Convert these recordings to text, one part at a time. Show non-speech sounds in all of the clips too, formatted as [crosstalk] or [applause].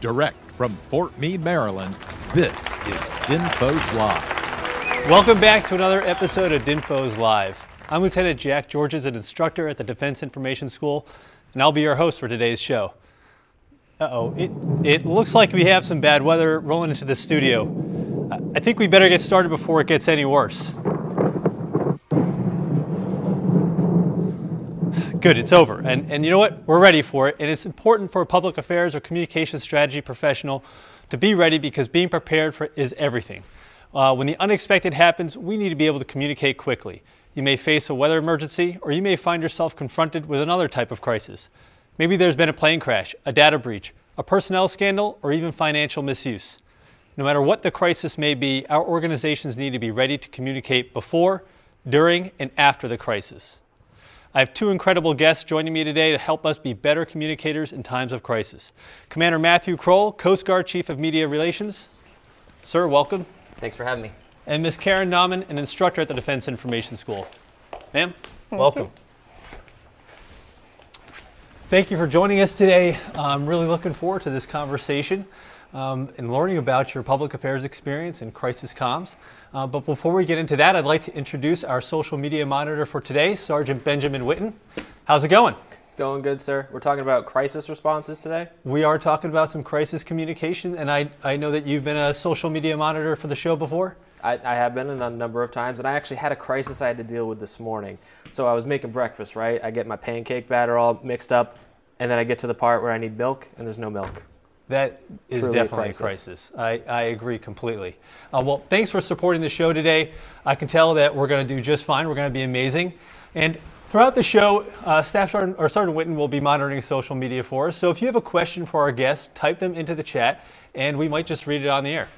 Direct from Fort Meade, Maryland, this is DINFOS Live. Welcome back to another episode of DINFOS Live. I'm Lieutenant Jack Georges, an instructor at the Defense Information School, and I'll be your host for today's show. Uh-oh, it, it looks like we have some bad weather rolling into the studio. I think we better get started before it gets any worse. Good, it's over. And, and you know what? We're ready for it. And it's important for a public affairs or communication strategy professional to be ready because being prepared for is everything. Uh, when the unexpected happens, we need to be able to communicate quickly. You may face a weather emergency, or you may find yourself confronted with another type of crisis. Maybe there's been a plane crash, a data breach, a personnel scandal, or even financial misuse. No matter what the crisis may be, our organizations need to be ready to communicate before, during, and after the crisis. I have two incredible guests joining me today to help us be better communicators in times of crisis. Commander Matthew Kroll, Coast Guard Chief of Media Relations. Sir, welcome. Thanks for having me. And Ms. Karen Naumann, an instructor at the Defense Information School. Ma'am, welcome. You. Thank you for joining us today. I'm really looking forward to this conversation um, and learning about your public affairs experience in crisis comms. Uh, but before we get into that, I'd like to introduce our social media monitor for today, Sergeant Benjamin Witten. How's it going? It's going good, sir. We're talking about crisis responses today. We are talking about some crisis communication, and I, I know that you've been a social media monitor for the show before. I, I have been a number of times, and I actually had a crisis I had to deal with this morning. So I was making breakfast, right? I get my pancake batter all mixed up, and then I get to the part where I need milk, and there's no milk. That is Truly definitely a crisis. A crisis. I, I agree completely. Uh, well, thanks for supporting the show today. I can tell that we're going to do just fine. We're going to be amazing. And throughout the show, uh, Staff Sergeant, or Sergeant Witten will be monitoring social media for us. So if you have a question for our guests, type them into the chat, and we might just read it on the air.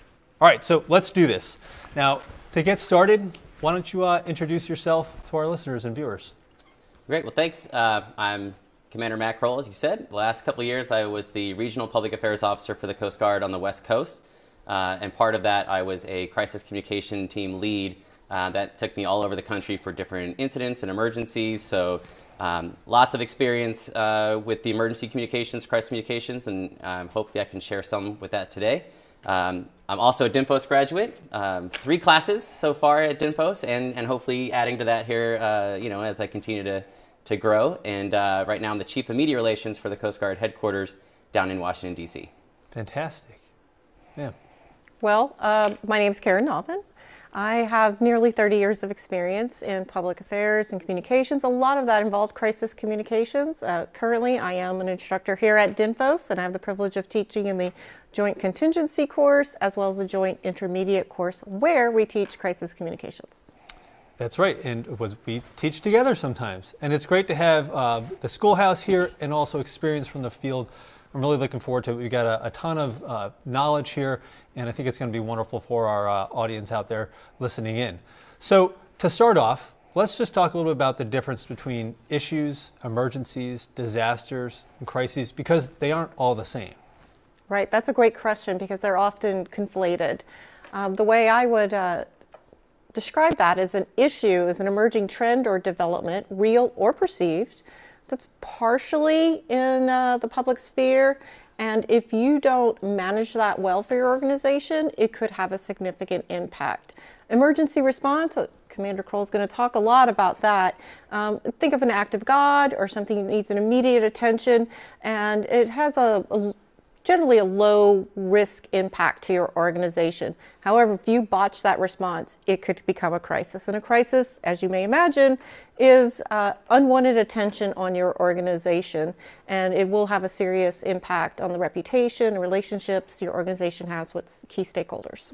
All right, so let's do this. Now, to get started, why don't you uh, introduce yourself to our listeners and viewers? Great. Well, thanks. Uh, I'm Commander Matt as you said. The last couple of years, I was the Regional Public Affairs Officer for the Coast Guard on the West Coast. Uh, and part of that, I was a crisis communication team lead uh, that took me all over the country for different incidents and emergencies. So um, lots of experience uh, with the emergency communications, crisis communications, and um, hopefully I can share some with that today. Um, I'm also a DINFOS graduate, um, three classes so far at DINFOS, and, and hopefully adding to that here, uh, you know, as I continue to to grow. And uh, right now, I'm the Chief of Media Relations for the Coast Guard headquarters down in Washington, D.C. Fantastic. Yeah. Well, uh, my name is Karen Naumann. I have nearly 30 years of experience in public affairs and communications. A lot of that involved crisis communications. Uh, currently, I am an instructor here at DINFOS, and I have the privilege of teaching in the Joint Contingency course as well as the Joint Intermediate course, where we teach crisis communications. That's right, and was we teach together sometimes, and it's great to have uh, the schoolhouse here and also experience from the field. I'm really looking forward to it. We've got a, a ton of uh, knowledge here, and I think it's going to be wonderful for our uh, audience out there listening in. So to start off, let's just talk a little bit about the difference between issues, emergencies, disasters, and crises, because they aren't all the same. Right, that's a great question because they're often conflated. Um, the way I would uh, describe that as an issue, as an emerging trend or development, real or perceived, that's partially in uh, the public sphere. And if you don't manage that well for your organization, it could have a significant impact. Emergency response, uh, Commander Kroll is going to talk a lot about that. Um, think of an act of God or something that needs an immediate attention, and it has a, a generally a low risk impact to your organization. However, if you botch that response, it could become a crisis. And a crisis, as you may imagine, is uh, unwanted attention on your organization, and it will have a serious impact on the reputation and relationships your organization has with key stakeholders.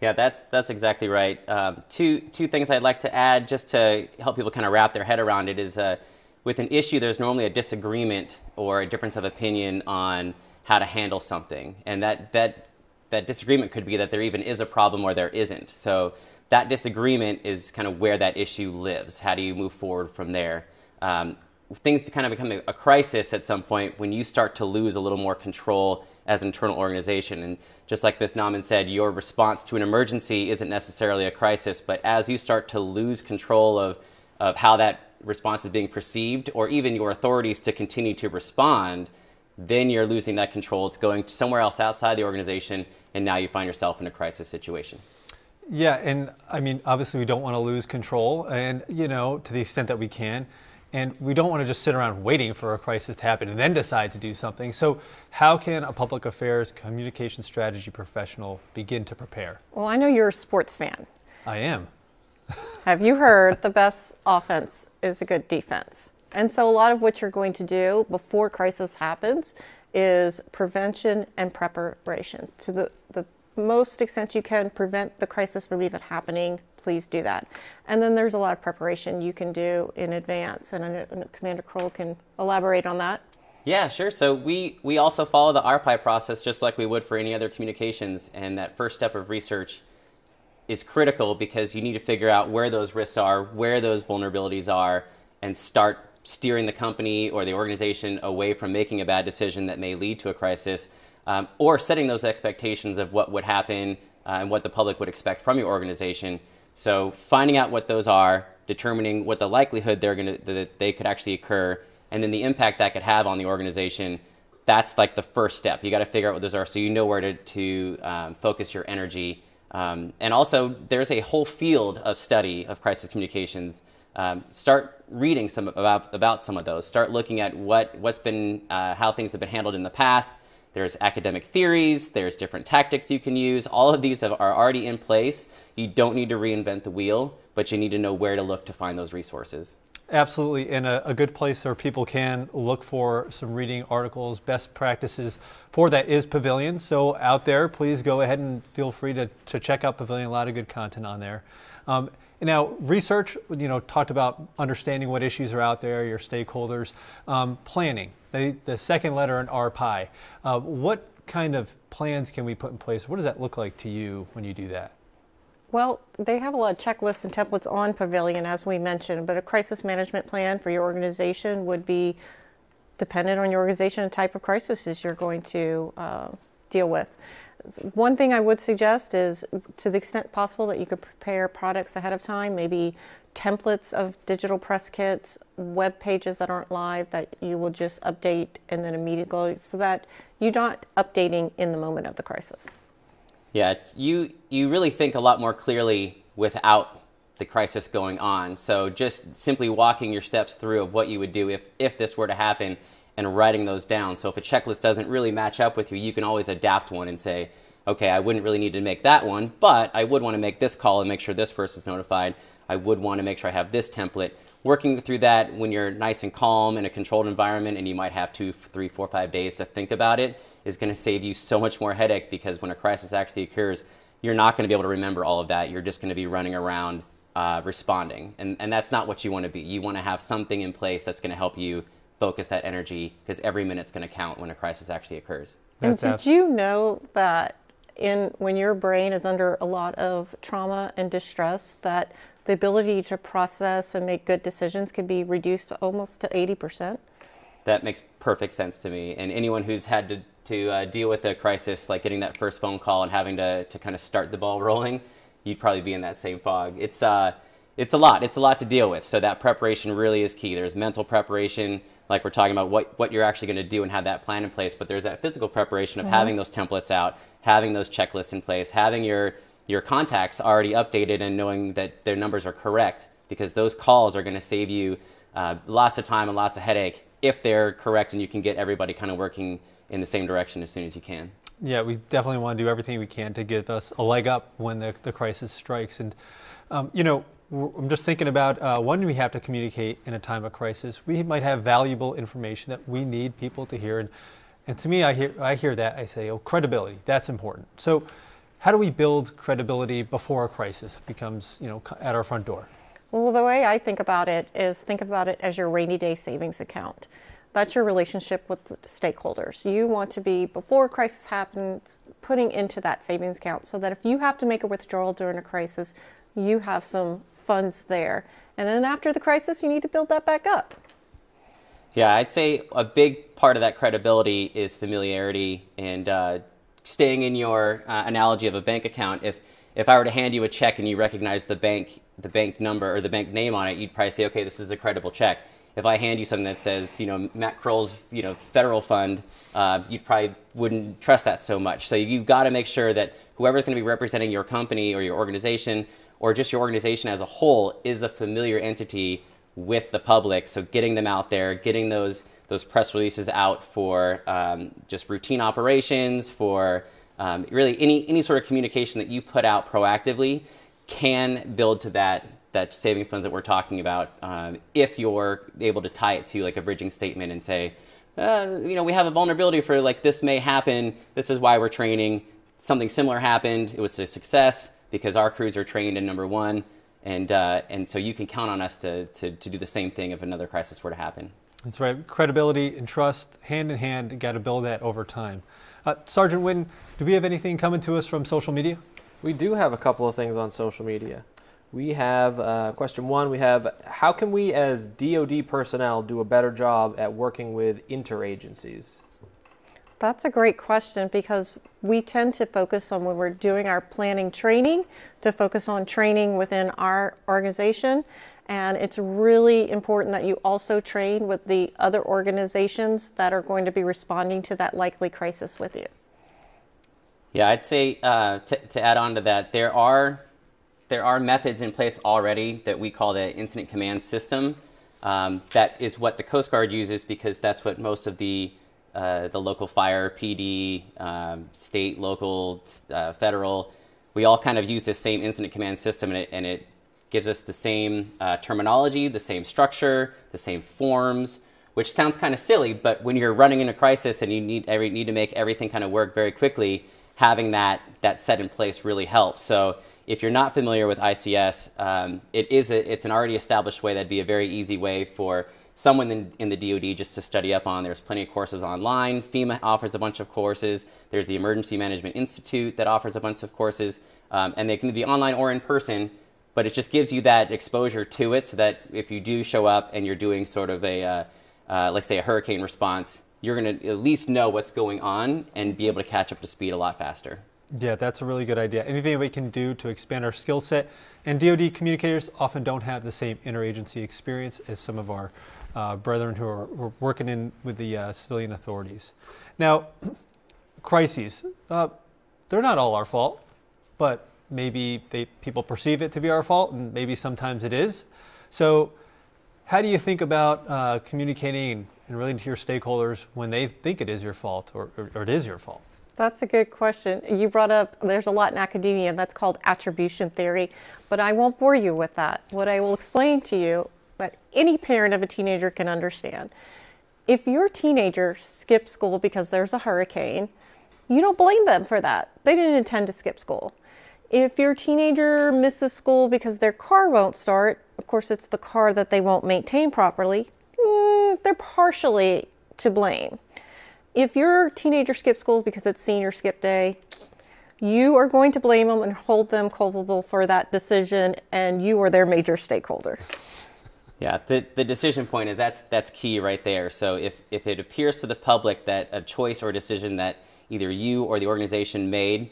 Yeah, that's that's exactly right. Um, two two things I'd like to add just to help people kind of wrap their head around it is uh, with an issue, there's normally a disagreement or a difference of opinion on how to handle something. And that, that, that disagreement could be that there even is a problem or there isn't. So that disagreement is kind of where that issue lives. How do you move forward from there? Um, things kind of become a crisis at some point when you start to lose a little more control as an internal organization. And just like Ms. Naumann said, your response to an emergency isn't necessarily a crisis, but as you start to lose control of, of how that response is being perceived, or even your authorities to continue to respond, then you're losing that control. It's going somewhere else outside the organization, and now you find yourself in a crisis situation. Yeah, and I mean, obviously, we don't want to lose control, and you know, to the extent that we can, and we don't want to just sit around waiting for a crisis to happen and then decide to do something. So, how can a public affairs communication strategy professional begin to prepare? Well, I know you're a sports fan. I am. Have you heard the best offense is a good defense? And so, a lot of what you're going to do before crisis happens is prevention and preparation. To the, the most extent you can prevent the crisis from even happening, please do that. And then there's a lot of preparation you can do in advance, and I know Commander Kroll can elaborate on that. Yeah, sure. So we, we also follow the RPI process just like we would for any other communications, and that first step of research is critical because you need to figure out where those risks are, where those vulnerabilities are, and start steering the company or the organization away from making a bad decision that may lead to a crisis, um, or setting those expectations of what would happen uh, and what the public would expect from your organization. So finding out what those are, determining what the likelihood they're gonna, that they could actually occur, and then the impact that could have on the organization. That's like the first step. You got to figure out what those are so you know where to, to um, focus your energy um, and also, there's a whole field of study of crisis communications. Um, start reading some about, about some of those. Start looking at what, what's been, uh, how things have been handled in the past. There's academic theories, there's different tactics you can use. All of these have, are already in place. You don't need to reinvent the wheel, but you need to know where to look to find those resources. Absolutely, and a, a, good place where people can look for some reading articles, best practices for that is Pavilion. So out there, please go ahead and feel free to, to check out Pavilion. A lot of good content on there. Um, now, research, you know, talked about understanding what issues are out there, your stakeholders, um, planning. The, the, second letter in RPI. Uh, what kind of plans can we put in place? What does that look like to you when you do that? Well, they have a lot of checklists and templates on Pavilion, as we mentioned, but a crisis management plan for your organization would be dependent on your organization and type of crisis you're going to uh, deal with. One thing I would suggest is, to the extent possible, that you could prepare products ahead of time, maybe templates of digital press kits, web pages that aren't live that you will just update and then immediately, so that you're not updating in the moment of the crisis. Yeah, you you really think a lot more clearly without the crisis going on. So just simply walking your steps through of what you would do if if this were to happen and writing those down. So if a checklist doesn't really match up with you, you can always adapt one and say, okay, I wouldn't really need to make that one, but I would want to make this call and make sure this person's notified. I would want to make sure I have this template. Working through that when you're nice and calm in a controlled environment and you might have two, three, four, five days to think about it is going to save you so much more headache because when a crisis actually occurs, you're not going to be able to remember all of that. You're just going to be running around uh, responding. And, and that's not what you want to be. You want to have something in place that's going to help you focus that energy because every minute's going to count when a crisis actually occurs. And did you know that in when your brain is under a lot of trauma and distress that the ability to process and make good decisions can be reduced almost to 80%? That makes perfect sense to me. And anyone who's had to to uh, deal with a crisis like getting that first phone call and having to, to kind of start the ball rolling, you'd probably be in that same fog. It's, uh, it's a lot. It's a lot to deal with. So that preparation really is key. There's mental preparation, like we're talking about what, what you're actually going to do and have that plan in place. But there's that physical preparation of mm-hmm. having those templates out, having those checklists in place, having your, your contacts already updated and knowing that their numbers are correct because those calls are going to save you uh, lots of time and lots of headache if they're correct and you can get everybody kind of working in the same direction as soon as you can. Yeah, we definitely want to do everything we can to give us a leg up when the, the crisis strikes. And, um, you know, I'm just thinking about uh, when we have to communicate in a time of crisis, we might have valuable information that we need people to hear. And, and to me, I hear, I hear that, I say, oh, credibility, that's important. So, how do we build credibility before a crisis becomes, you know, at our front door? Well, the way I think about it is think about it as your rainy day savings account. That's your relationship with the stakeholders. You want to be, before crisis happens, putting into that savings account so that if you have to make a withdrawal during a crisis, you have some funds there. And then after the crisis, you need to build that back up. Yeah, I'd say a big part of that credibility is familiarity and uh, staying in your uh, analogy of a bank account. If if I were to hand you a check and you recognize the bank the bank number or the bank name on it, you'd probably say, okay, this is a credible check if I hand you something that says, you know, Matt Kroll's, you know, federal fund, uh, you probably wouldn't trust that so much. So you've got to make sure that whoever's going to be representing your company or your organization or just your organization as a whole is a familiar entity with the public. So getting them out there, getting those those press releases out for um, just routine operations, for um, really any any sort of communication that you put out proactively can build to that that saving funds that we're talking about um, if you're able to tie it to like a bridging statement and say uh, you know we have a vulnerability for like this may happen. This is why we're training. Something similar happened. It was a success because our crews are trained in number one and uh, and so you can count on us to, to, to do the same thing if another crisis were to happen that's right credibility and trust hand in hand got to build that over time uh, sergeant Witten do we have anything coming to us from social media we do have a couple of things on social media. We have uh, question one. We have how can we as DoD personnel do a better job at working with interagencies? That's a great question because we tend to focus on when we're doing our planning training to focus on training within our organization. And it's really important that you also train with the other organizations that are going to be responding to that likely crisis with you. Yeah, I'd say uh, to, to add on to that, there are there are methods in place already that we call the incident command system. Um, that is what the Coast Guard uses because that's what most of the uh, the local fire, PD, um, state, local, uh, federal, we all kind of use this same incident command system, and it, and it gives us the same uh, terminology, the same structure, the same forms, which sounds kind of silly, but when you're running in a crisis and you need every, need to make everything kind of work very quickly, having that, that set in place really helps. So if you're not familiar with ICS, um, it is a, it's an already established way that'd be a very easy way for someone in, in, the DoD just to study up on. There's plenty of courses online. FEMA offers a bunch of courses. There's the Emergency Management Institute that offers a bunch of courses, um, and they can be online or in person. But it just gives you that exposure to it, so that if you do show up and you're doing sort of a, uh, uh, like say, a hurricane response, you're going to at least know what's going on and be able to catch up to speed a lot faster. Yeah, that's a really good idea. Anything we can do to expand our skill set. And DoD communicators often don't have the same interagency experience as some of our uh, brethren who are, who are, working in with the uh, civilian authorities. Now, [clears throat] crises, uh, they're not all our fault, but maybe they, people perceive it to be our fault, and maybe sometimes it is. So, how do you think about uh, communicating and relating to your stakeholders when they think it is your fault or, or, or it is your fault? That's a good question. You brought up there's a lot in academia, and that's called attribution theory, but I won't bore you with that. What I will explain to you, that any parent of a teenager can understand. If your teenager skips school because there's a hurricane, you don't blame them for that. They didn't intend to skip school. If your teenager misses school because their car won't start, of course, it's the car that they won't maintain properly, mm, they're partially to blame. If your teenager skips school because it's senior skip day, you are going to blame them and hold them culpable for that decision, and you are their major stakeholder. Yeah, the, the decision point is that's that's key right there. So if, if it appears to the public that a choice or a decision that either you or the organization made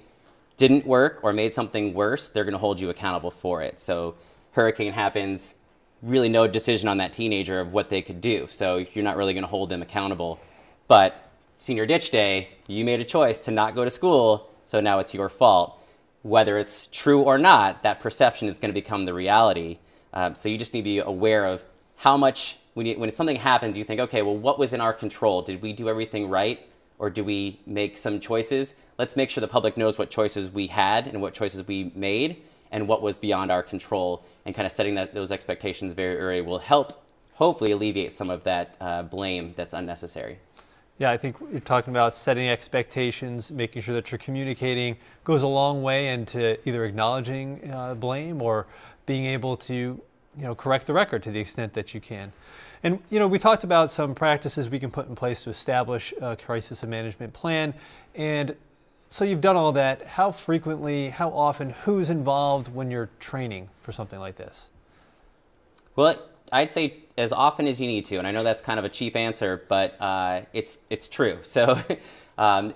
didn't work or made something worse, they're going to hold you accountable for it. So hurricane happens, really no decision on that teenager of what they could do. So you're not really going to hold them accountable. But senior ditch day, you made a choice to not go to school, so now it's your fault. Whether it's true or not, that perception is going to become the reality. Um, so you just need to be aware of how much, when, you, when something happens, you think, okay, well, what was in our control? Did we do everything right? Or do we make some choices? Let's make sure the public knows what choices we had and what choices we made and what was beyond our control. And kind of setting that, those expectations very early will help, hopefully, alleviate some of that uh, blame that's unnecessary. Yeah, I think you're talking about setting expectations, making sure that you're communicating goes a long way into either acknowledging uh, blame or being able to, you know, correct the record to the extent that you can. And you know, we talked about some practices we can put in place to establish a crisis management plan. And so you've done all that. How frequently, how often, who's involved when you're training for something like this? Well, I'd say as often as you need to, and I know that's kind of a cheap answer, but uh, it's it's true. [laughs] So, um,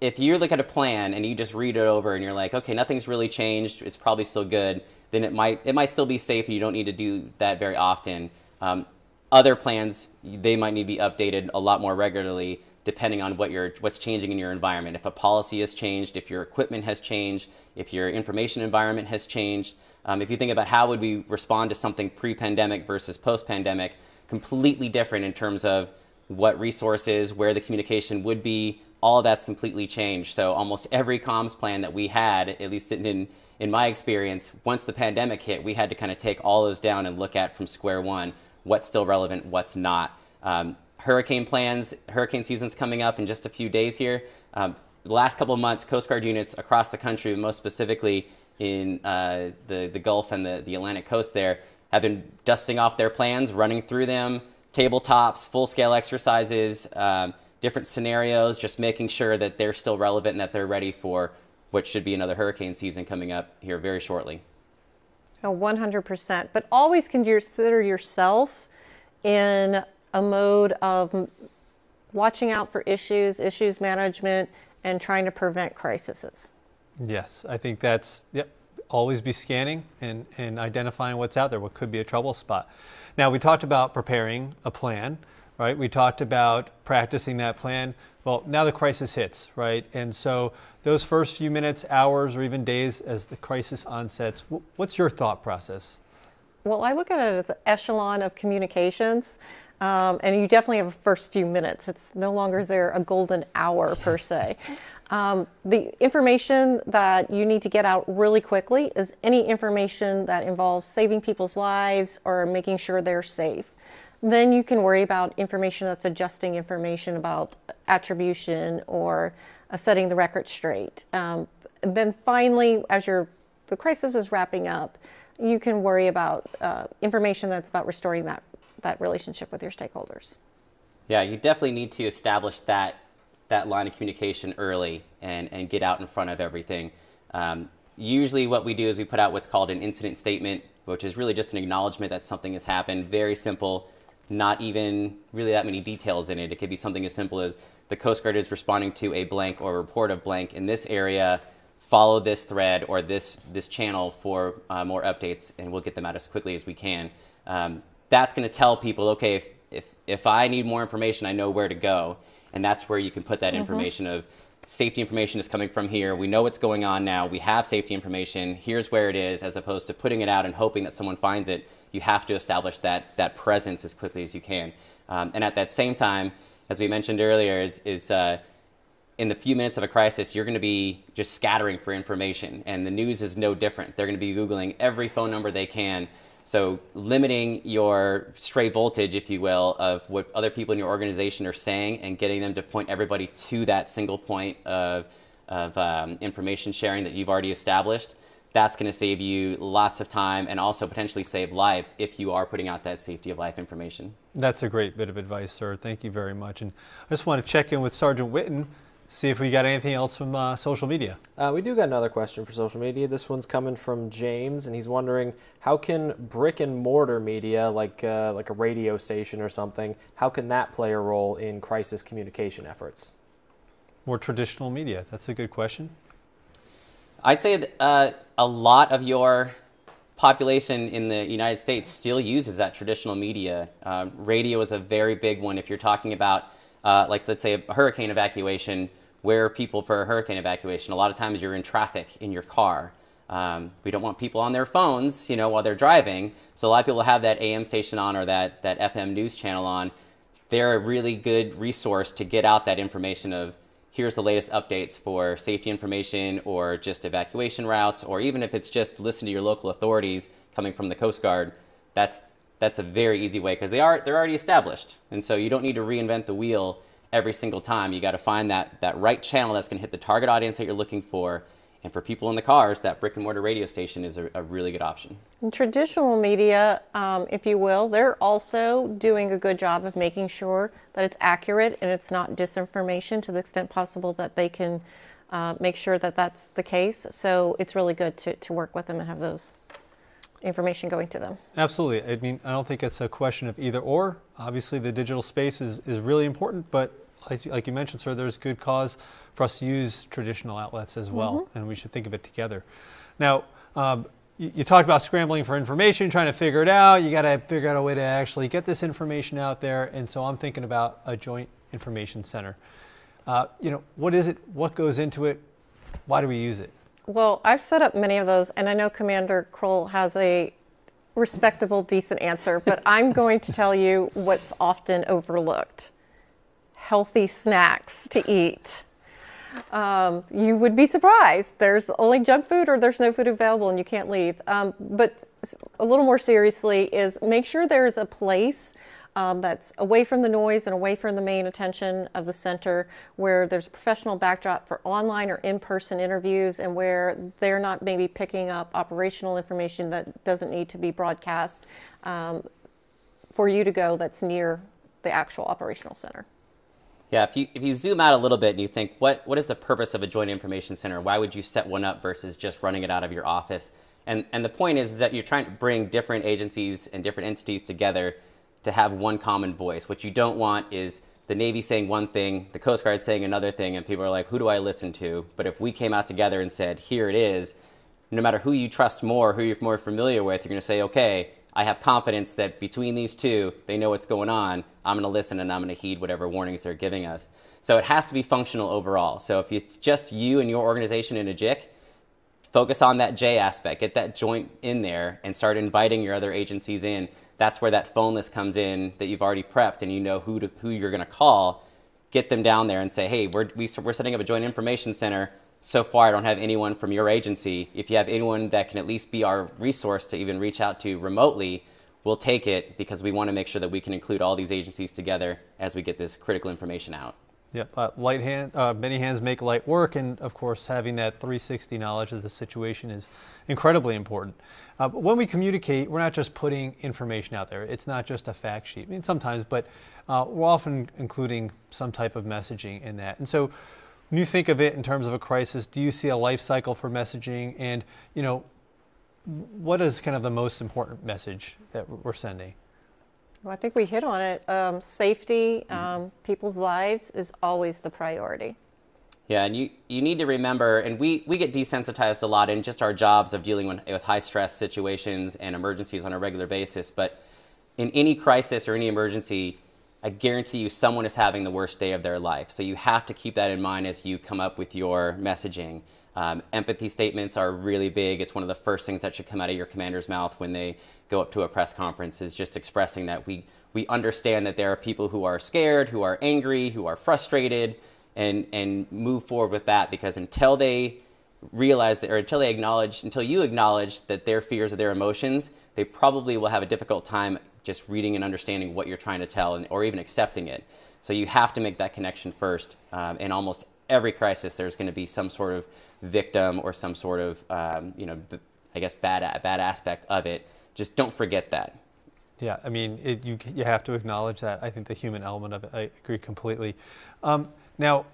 if you look at a plan and you just read it over and you're like, okay, nothing's really changed, it's probably still good, then it might it might still be safe. And you don't need to do that very often. Um, other plans, they might need to be updated a lot more regularly depending on what your, what's changing in your environment. If a policy has changed, if your equipment has changed, if your information environment has changed. Um, if you think about how would we respond to something pre-pandemic versus post-pandemic, completely different in terms of what resources, where the communication would be, all that's completely changed. So almost every comms plan that we had, at least in, in my experience, once the pandemic hit, we had to kind of take all those down and look at from square one, what's still relevant, what's not. Um, hurricane plans, hurricane season's coming up in just a few days here. Um, the last couple of months, Coast Guard units across the country, most specifically in uh, the, the Gulf and the, the Atlantic coast there, have been dusting off their plans, running through them, tabletops, full-scale exercises, um, different scenarios, just making sure that they're still relevant and that they're ready for what should be another hurricane season coming up here very shortly. Oh, 100%. But always consider yourself in a mode of watching out for issues, issues management, and trying to prevent crises. Yes, I think that's, yep, always be scanning and, and identifying what's out there, what could be a trouble spot. Now, we talked about preparing a plan, right? We talked about practicing that plan. Well, now the crisis hits, right? And so those first few minutes, hours, or even days as the crisis onsets, what's your thought process? Well, I look at it as an echelon of communications. Um, and you definitely have a first few minutes. It's no longer is there a golden hour per se. Um, the information that you need to get out really quickly is any information that involves saving people's lives or making sure they're safe. Then you can worry about information that's adjusting information about attribution or uh, setting the record straight. Um, then finally, as your the crisis is wrapping up, you can worry about uh, information that's about restoring that that relationship with your stakeholders. Yeah, you definitely need to establish that that line of communication early and, and get out in front of everything. Um, usually what we do is we put out what's called an incident statement, which is really just an acknowledgement that something has happened. Very simple, not even really that many details in it. It could be something as simple as the Coast Guard is responding to a blank or a report of blank in this area. Follow this thread or this, this channel for uh, more updates, and we'll get them out as quickly as we can. Um, that's going to tell people, okay, if, if, if I need more information, I know where to go. And that's where you can put that mm-hmm. information of safety information is coming from here. We know what's going on now. We have safety information. Here's where it is, as opposed to putting it out and hoping that someone finds it. You have to establish that, that presence as quickly as you can. Um, and at that same time, as we mentioned earlier, is, is uh, in the few minutes of a crisis, you're going to be just scattering for information. And the news is no different. They're going to be Googling every phone number they can so limiting your stray voltage, if you will, of what other people in your organization are saying and getting them to point everybody to that single point of, of um, information sharing that you've already established, that's going to save you lots of time and also potentially save lives if you are putting out that safety of life information. That's a great bit of advice, sir. Thank you very much. And I just want to check in with Sergeant Witten see if we got anything else from uh, social media. Uh, we do got another question for social media. This one's coming from James, and he's wondering how can brick and mortar media, like uh, like a radio station or something, how can that play a role in crisis communication efforts? More traditional media. That's a good question. I'd say uh, a lot of your population in the United States still uses that traditional media. Um, radio is a very big one if you're talking about. Uh, like let's say a hurricane evacuation, where people for a hurricane evacuation. A lot of times you're in traffic in your car. Um, we don't want people on their phones, you know, while they're driving. So a lot of people have that AM station on or that, that FM news channel on. They're a really good resource to get out that information of here's the latest updates for safety information or just evacuation routes, or even if it's just listen to your local authorities coming from the Coast Guard, that's, that's a very easy way because they are, they're already established. And so you don't need to reinvent the wheel every single time. You got to find that, that right channel that's going to hit the target audience that you're looking for. And for people in the cars, that brick and mortar radio station is a, a really good option. In traditional media, um, if you will, they're also doing a good job of making sure that it's accurate and it's not disinformation to the extent possible that they can uh, make sure that that's the case. So it's really good to, to work with them and have those information going to them. Absolutely. I mean, I don't think it's a question of either or. Obviously, the digital space is, is really important, but like you mentioned, sir, there's good cause for us to use traditional outlets as well, mm-hmm. and we should think of it together. Now, um, you, you talked about scrambling for information, trying to figure it out. You got to figure out a way to actually get this information out there. And so I'm thinking about a joint information center. Uh, you know, what is it? What goes into it? Why do we use it? Well, I've set up many of those, and I know Commander Kroll has a respectable, decent answer, but [laughs] I'm going to tell you what's often overlooked healthy snacks to eat. Um, you would be surprised. There's only junk food or there's no food available and you can't leave. Um, but a little more seriously is make sure there's a place um, that's away from the noise and away from the main attention of the center, where there's a professional backdrop for online or in person interviews, and where they're not maybe picking up operational information that doesn't need to be broadcast um, for you to go that's near the actual operational center. Yeah, if you if you zoom out a little bit and you think what what is the purpose of a joint information center? Why would you set one up versus just running it out of your office? And and the point is, is that you're trying to bring different agencies and different entities together to have one common voice. What you don't want is the Navy saying one thing, the Coast Guard saying another thing, and people are like, who do I listen to? But if we came out together and said, here it is, no matter who you trust more, who you're more familiar with, you're going to say, okay, I have confidence that between these two, they know what's going on. I'm going to listen and I'm going to heed whatever warnings they're giving us. So it has to be functional overall. So if it's just you and your organization in a JIC, focus on that J aspect, get that joint in there, and start inviting your other agencies in. That's where that phone list comes in that you've already prepped and you know who, to, who you're going to call. Get them down there and say, hey, we're, we, are we are setting up a joint information center so far I don't have anyone from your agency. If you have anyone that can at least be our resource to even reach out to remotely, we'll take it because we want to make sure that we can include all these agencies together as we get this critical information out. Yep, uh, light hand, uh, many hands make light work, and of course, having that 360 knowledge of the situation is incredibly important. Uh, when we communicate, we're not just putting information out there. It's not just a fact sheet. I mean, sometimes, but uh, we're often including some type of messaging in that. And so, when you think of it in terms of a crisis, do you see a life cycle for messaging? And, you know, what is kind of the most important message that we're sending? Well, I think we hit on it. Um, safety, um, people's lives is always the priority. Yeah, and you, you need to remember, and we, we get desensitized a lot in just our jobs of dealing with, with high stress situations and emergencies on a regular basis. But in any crisis or any emergency, I guarantee you someone is having the worst day of their life. So you have to keep that in mind as you come up with your messaging. Um, empathy statements are really big. It's one of the first things that should come out of your commander's mouth when they go up to a press conference is just expressing that we, we understand that there are people who are scared, who are angry, who are frustrated, and, and move forward with that because until they realize that, or until they acknowledge, until you acknowledge that their fears or their emotions, they probably will have a difficult time just reading and understanding what you're trying to tell and, or even accepting it. So you have to make that connection first. Um, in almost every crisis, there's going to be some sort of victim or some sort of, um, you know, I guess bad, bad aspect of it. Just don't forget that. Yeah, I mean, it, you, you have to acknowledge that. I think the human element of it, I agree completely. Um, now,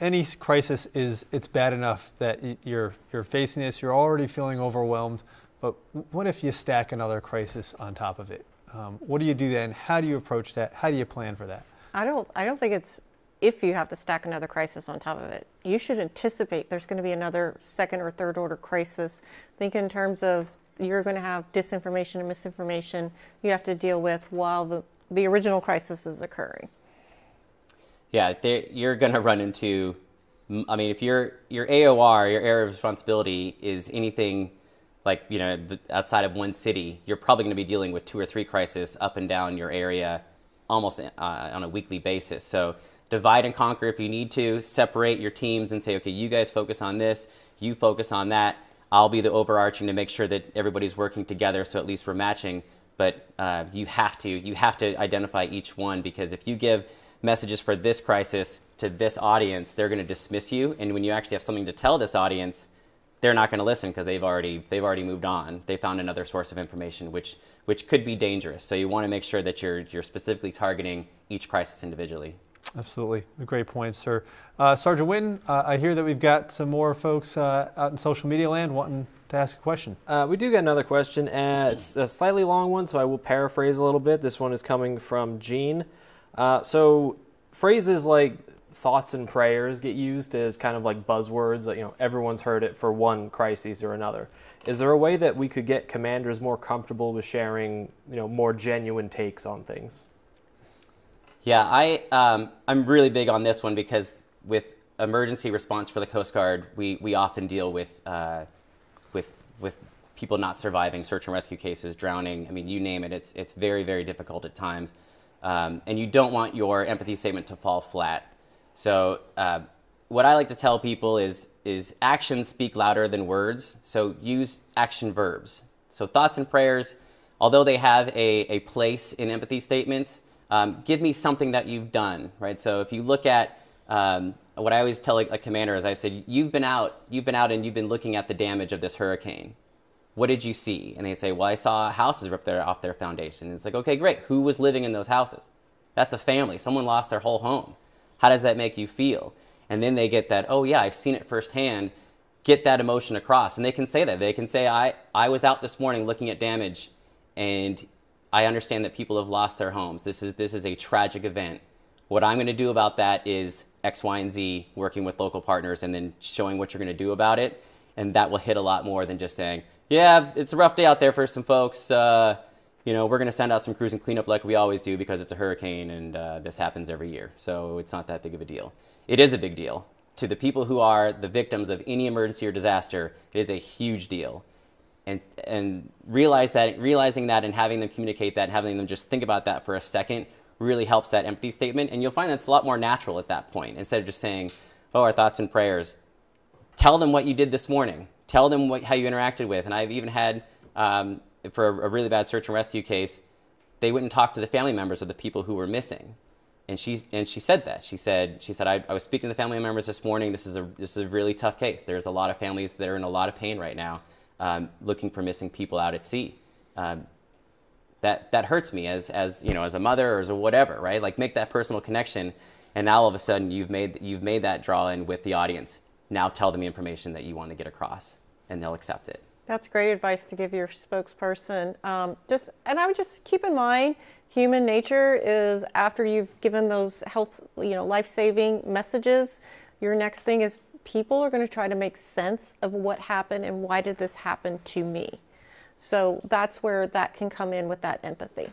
any crisis is, it's bad enough that you're, you're facing this, you're already feeling overwhelmed, but what if you stack another crisis on top of it? Um, what do you do then? How do you approach that? How do you plan for that? I don't. I don't think it's if you have to stack another crisis on top of it. You should anticipate there's going to be another second or third order crisis. Think in terms of you're going to have disinformation and misinformation you have to deal with while the the original crisis is occurring. Yeah, you're going to run into. I mean, if your your AOR, your area of responsibility, is anything like you know outside of one city, you're probably going to be dealing with two or three crises up and down your area, almost uh, on a weekly basis. So divide and conquer if you need to. Separate your teams and say, okay, you guys focus on this, you focus on that. I'll be the overarching to make sure that everybody's working together, so at least we're matching. But uh, you have to you have to identify each one because if you give messages for this crisis to this audience, they're going to dismiss you. And when you actually have something to tell this audience, they're not going to listen because they've already they've already moved on. They found another source of information, which which could be dangerous. So you want to make sure that you're you're specifically targeting each crisis individually. Absolutely, great point, sir. Uh, Sergeant Wynn, uh, I hear that we've got some more folks uh, out in social media land wanting to ask a question. Uh, we do get another question. It's a slightly long one, so I will paraphrase a little bit. This one is coming from Gene. Uh, so phrases like thoughts and prayers get used as kind of like buzzwords. You know, everyone's heard it for one crisis or another. Is there a way that we could get commanders more comfortable with sharing, you know, more genuine takes on things? Yeah, I um, I'm really big on this one because with emergency response for the Coast Guard, we, we often deal with uh, with with people not surviving search and rescue cases, drowning. I mean, you name it. It's it's very very difficult at times, um, and you don't want your empathy statement to fall flat. So uh, what I like to tell people is is actions speak louder than words. So use action verbs. So thoughts and prayers, although they have a, a place in empathy statements, um, give me something that you've done, right? So if you look at um, what I always tell a, a commander is I said, you've been out, you've been out and you've been looking at the damage of this hurricane. What did you see? And they say, well, I saw houses ripped off their foundation. And it's like, okay, great. Who was living in those houses? That's a family. Someone lost their whole home. How does that make you feel? And then they get that, oh, yeah, I've seen it firsthand. Get that emotion across. And they can say that. They can say, I, I was out this morning looking at damage, and I understand that people have lost their homes. This is, this is a tragic event. What I'm going to do about that is X, Y, and Z, working with local partners, and then showing what you're going to do about it. And that will hit a lot more than just saying, yeah, it's a rough day out there for some folks. Uh, you know, we're going to send out some crews and clean up like we always do because it's a hurricane and uh, this happens every year. So it's not that big of a deal. It is a big deal. To the people who are the victims of any emergency or disaster, it is a huge deal. And, and realize that, realizing that and having them communicate that, having them just think about that for a second really helps that empathy statement. And you'll find that's a lot more natural at that point. Instead of just saying, oh, our thoughts and prayers, tell them what you did this morning. Tell them what, how you interacted with. And I've even had um, for a, a really bad search and rescue case, they wouldn't talk to the family members of the people who were missing. And she, and she said that. She said, she said I, I was speaking to the family members this morning. This is, a, this is a really tough case. There's a lot of families that are in a lot of pain right now um, looking for missing people out at sea. Um, that, that hurts me as, as, you know, as a mother or as a whatever, right? Like make that personal connection. And now all of a sudden you've made, you've made that draw in with the audience. Now tell them the information that you want to get across and they'll accept it. That's great advice to give your spokesperson. Um, just and I would just keep in mind, human nature is after you've given those health, you know, life-saving messages, your next thing is people are going to try to make sense of what happened and why did this happen to me. So that's where that can come in with that empathy.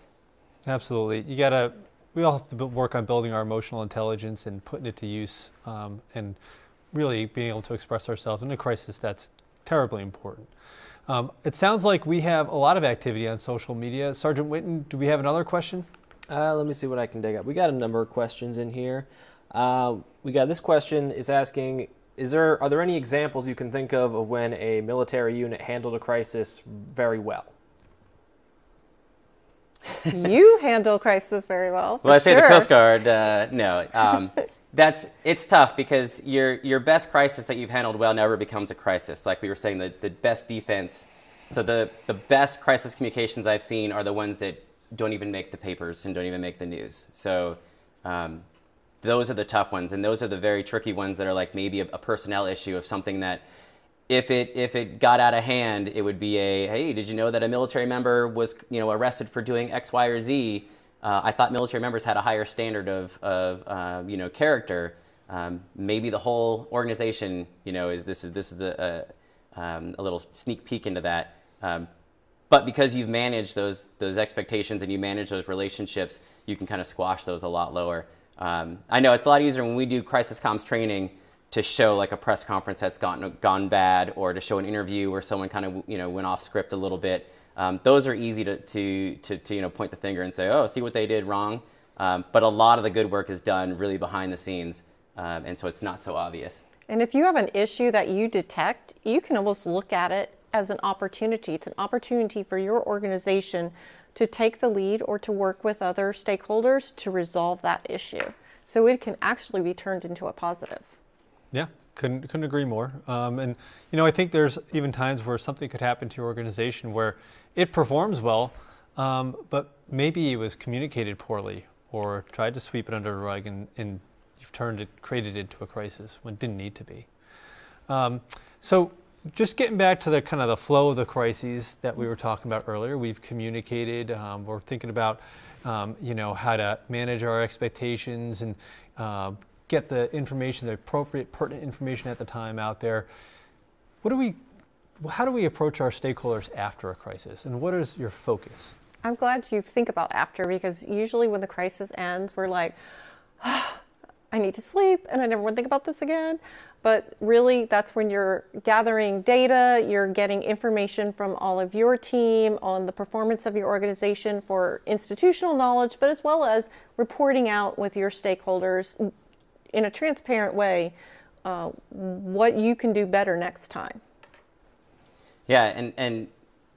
Absolutely, you gotta. We all have to work on building our emotional intelligence and putting it to use, um, and really being able to express ourselves in a crisis. That's terribly important. Um, it sounds like we have a lot of activity on social media. Sergeant Winton, do we have another question? Uh, let me see what I can dig up. We got a number of questions in here. Uh, we got this question is asking: Is there are there any examples you can think of of when a military unit handled a crisis very well? you handle crisis very well. Well, I'd say the Coast Guard. Uh, no, um, [laughs] that's it's tough because your your best crisis that you've handled well never becomes a crisis. Like we were saying, the, the best defense. So the the best crisis communications I've seen are the ones that don't even make the papers and don't even make the news. So um, those are the tough ones, and those are the very tricky ones that are like maybe a, a personnel issue of something that if it if it got out of hand, it would be a hey, did you know that a military member was you know arrested for doing X, Y, or Z? Uh, I thought military members had a higher standard of, of uh, you know, character. Um, maybe the whole organization, you know, is this is this is a, a, um, a little sneak peek into that. Um, but because you've managed those those expectations and you manage those relationships, you can kind of squash those a lot lower. Um, I know it's a lot easier when we do crisis comms training to show like a press conference that's gotten gone bad, or to show an interview where someone kind of you know went off script a little bit. Um, those are easy to, to, to, to, you know, point the finger and say, oh, see what they did wrong. Um, but a lot of the good work is done really behind the scenes, um, and so it's not so obvious. And if you have an issue that you detect, you can almost look at it as an opportunity. It's an opportunity for your organization to take the lead or to work with other stakeholders to resolve that issue. So it can actually be turned into a positive. Yeah, couldn't couldn't agree more. Um, and you know, I think there's even times where something could happen to your organization where it performs well, um, but maybe it was communicated poorly or tried to sweep it under the rug and, and you've turned it, created it into a crisis when it didn't need to be. Um, so just getting back to the kind of the flow of the crises that we were talking about earlier, we've communicated, um, we're thinking about, um, you know, how to manage our expectations and uh, get the information, the appropriate, pertinent information at the time out there. What do we, how do we approach our stakeholders after a crisis, and what is your focus? I'm glad you think about after because usually when the crisis ends, we're like, oh, [sighs] I need to sleep and I never want to think about this again. But really, that's when you're gathering data, you're getting information from all of your team on the performance of your organization for institutional knowledge, but as well as reporting out with your stakeholders in a transparent way uh, what you can do better next time. Yeah, and, and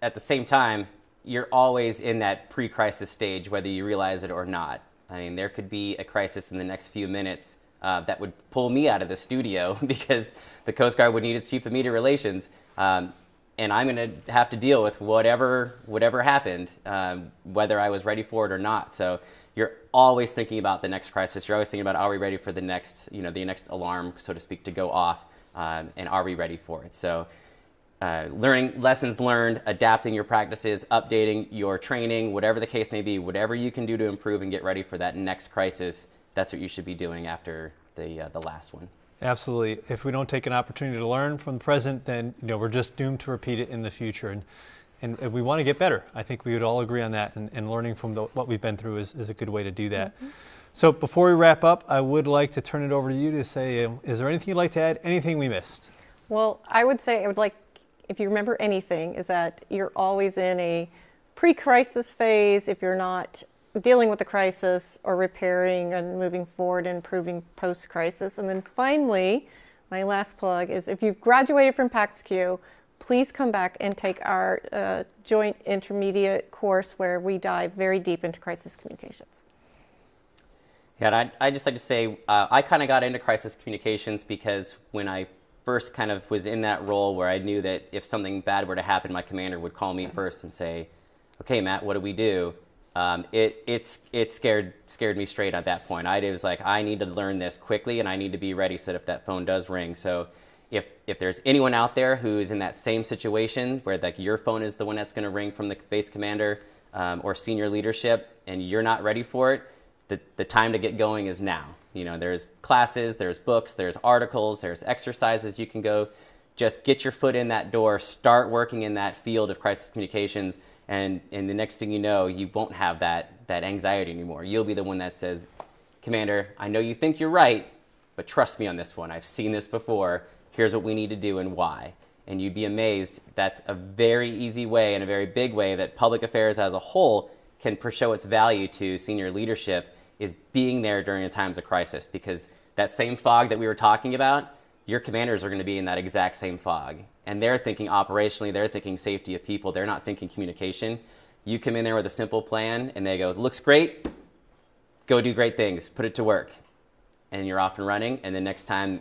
at the same time, you're always in that pre crisis stage, whether you realize it or not. I mean, there could be a crisis in the next few minutes uh, that would pull me out of the studio [laughs] because the Coast Guard would need its chief of media relations. Um, and I'm going to have to deal with whatever whatever happened, um, whether I was ready for it or not. So you're always thinking about the next crisis. You're always thinking about are we ready for the next you know the next alarm, so to speak, to go off, um, and are we ready for it? So uh, learning lessons learned, adapting your practices, updating your training, whatever the case may be, whatever you can do to improve and get ready for that next crisis, that's what you should be doing after the, uh, the last one. Absolutely. If we don't take an opportunity to learn from the present, then you know we're just doomed to repeat it in the future. And and, we want to get better. I think we would all agree on that. And, and learning from the, what we've been through is, is a good way to do that. Mm-hmm. So before we wrap up, I would like to turn it over to you to say, um, is there anything you'd like to add? Anything we missed? Well, I would say I would like if you remember anything, is that you're always in a pre crisis phase if you're not dealing with the crisis or repairing and moving forward and improving post crisis. And then finally, my last plug is if you've graduated from PACS-Q, please come back and take our uh, joint intermediate course where we dive very deep into crisis communications. Yeah, I, I just like to say uh, I kind of got into crisis communications because when I first kind of was in that role where I knew that if something bad were to happen, my commander would call me first and say, "Okay, Matt, what do we do?" Um, it it's it scared scared me straight at that point. I was like, I need to learn this quickly, and I need to be ready so that if that phone does ring. So if if there's anyone out there who is in that same situation where like your phone is the one that's going to ring from the base commander um, or senior leadership, and you're not ready for it, the the time to get going is now. You know, there's classes, there's books, there's articles, there's exercises you can go. Just get your foot in that door, start working in that field of crisis communications, and, and the next thing you know, you won't have that, that anxiety anymore. You'll be the one that says, Commander, I know you think you're right, but trust me on this one. I've seen this before. Here's what we need to do and why. And you'd be amazed. That's a very easy way and a very big way that public affairs as a whole can show its value to senior leadership is being there during the times of crisis because that same fog that we were talking about, your commanders are going to be in that exact same fog. And they're thinking operationally, they're thinking safety of people, they're not thinking communication. You come in there with a simple plan and they go, looks great, go do great things, put it to work. And you're off and running. And the next time,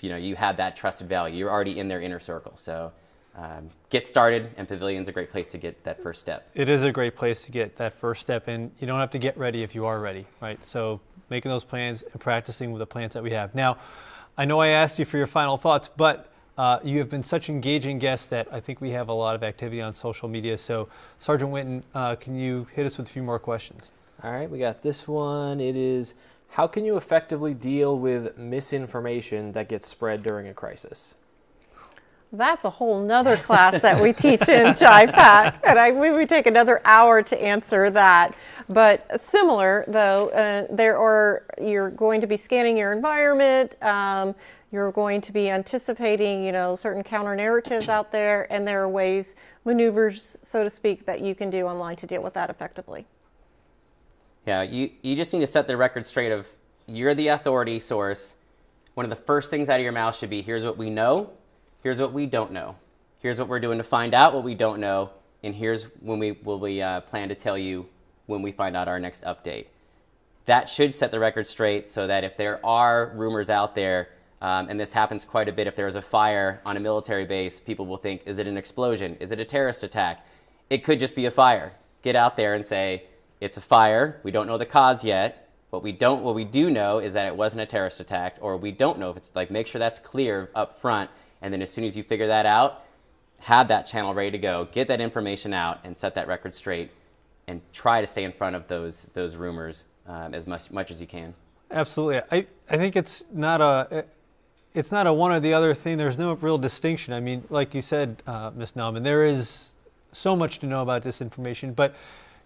you know, you have that trusted value. You're already in their inner circle. So um, get started, and Pavilion's a great place to get that first step. It is a great place to get that first step, and you don't have to get ready if you are ready, right? So making those plans and practicing with the plans that we have. Now, I know I asked you for your final thoughts, but uh, you have been such engaging guests that I think we have a lot of activity on social media. So, Sergeant Winton, uh, can you hit us with a few more questions? All right, we got this one. It is How can you effectively deal with misinformation that gets spread during a crisis? That's a whole nother class that we teach in [laughs] JIPAC, and I, we would take another hour to answer that. But similar, though, uh, there are you're going to be scanning your environment. Um, you're going to be anticipating, you know, certain counter narratives out there, and there are ways, maneuvers, so to speak, that you can do online to deal with that effectively. Yeah, you, you just need to set the record straight of you're the authority source. One of the first things out of your mouth should be here's what we know, here's what we don't know. Here's what we're doing to find out what we don't know, and here's when we will we uh, plan to tell you when we find out our next update. That should set the record straight so that if there are rumors out there, um, and this happens quite a bit, if there is a fire on a military base, people will think, is it an explosion? Is it a terrorist attack? It could just be a fire. Get out there and say, it's a fire. We don't know the cause yet. What we don't, what we do know is that it wasn't a terrorist attack, or we don't know if it's like make sure that's clear up front and then as soon as you figure that out, have that channel ready to go, get that information out, and set that record straight, and try to stay in front of those those rumors um, as much much as you can. Absolutely. I, I think it's not a it's not a one or the other thing. There's no real distinction. I mean, like you said, uh, Ms. Naumann, there is so much to know about disinformation, but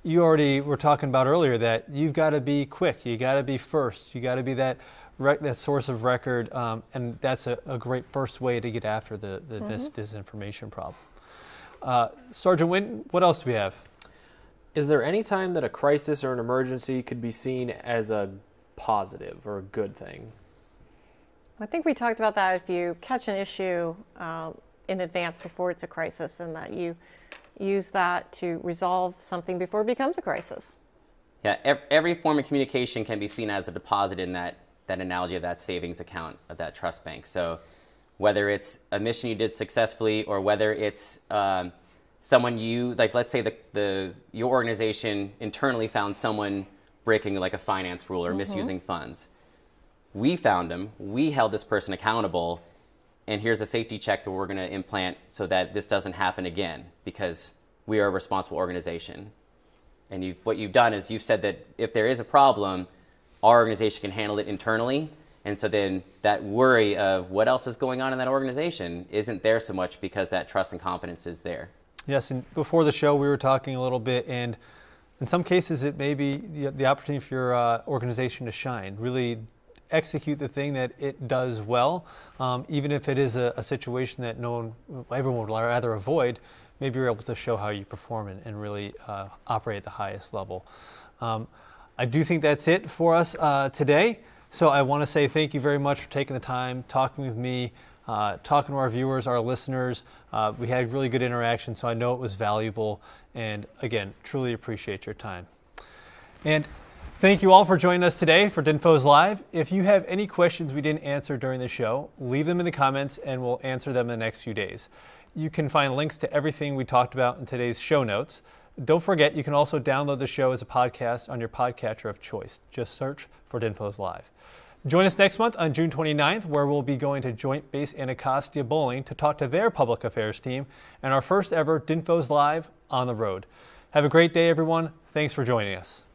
you already were talking about earlier that you've got to be quick. You got to be first. You got to be that that source of record, um, and that's a, a, great first way to get after the, the mm-hmm. dis- disinformation problem. Uh, Sergeant Wynn, what else do we have? Is there any time that a crisis or an emergency could be seen as a positive or a good thing? I think we talked about that. If you catch an issue uh, in advance before it's a crisis, and that you use that to resolve something before it becomes a crisis. Yeah, every form of communication can be seen as a deposit in that, that analogy of that savings account of that trust bank. So whether it's a mission you did successfully or whether it's um, someone you, like let's say the, the, your organization internally found someone breaking like a finance rule or mm-hmm. misusing funds. We found them, we held this person accountable, and here's a safety check that we're going to implant so that this doesn't happen again because we are a responsible organization. And you've, what you've done is you've said that if there is a problem, our organization can handle it internally. And so then that worry of what else is going on in that organization isn't there so much because that trust and confidence is there. Yes, and before the show, we were talking a little bit, and in some cases, it may be the, the opportunity for your uh, organization to shine, really execute the thing that it does well, um, even if it is a, a, situation that no one, everyone would rather avoid. Maybe you're able to show how you perform and, and really uh, operate at the highest level. Um, I do think that's it for us uh, today. So I want to say thank you very much for taking the time, talking with me, uh, talking to our viewers, our listeners. Uh, we had really good interaction, so I know it was valuable. And again, truly appreciate your time. And Thank you all for joining us today for DINFOS Live. If you have any questions we didn't answer during the show, leave them in the comments and we'll answer them in the next few days. You can find links to everything we talked about in today's show notes. Don't forget, you can also download the show as a podcast on your podcatcher of choice. Just search for DINFOS Live. Join us next month on June 29th, where we'll be going to Joint Base Anacostia Bolling to talk to their public affairs team and our first ever DINFOS Live on the road. Have a great day, everyone. Thanks for joining us.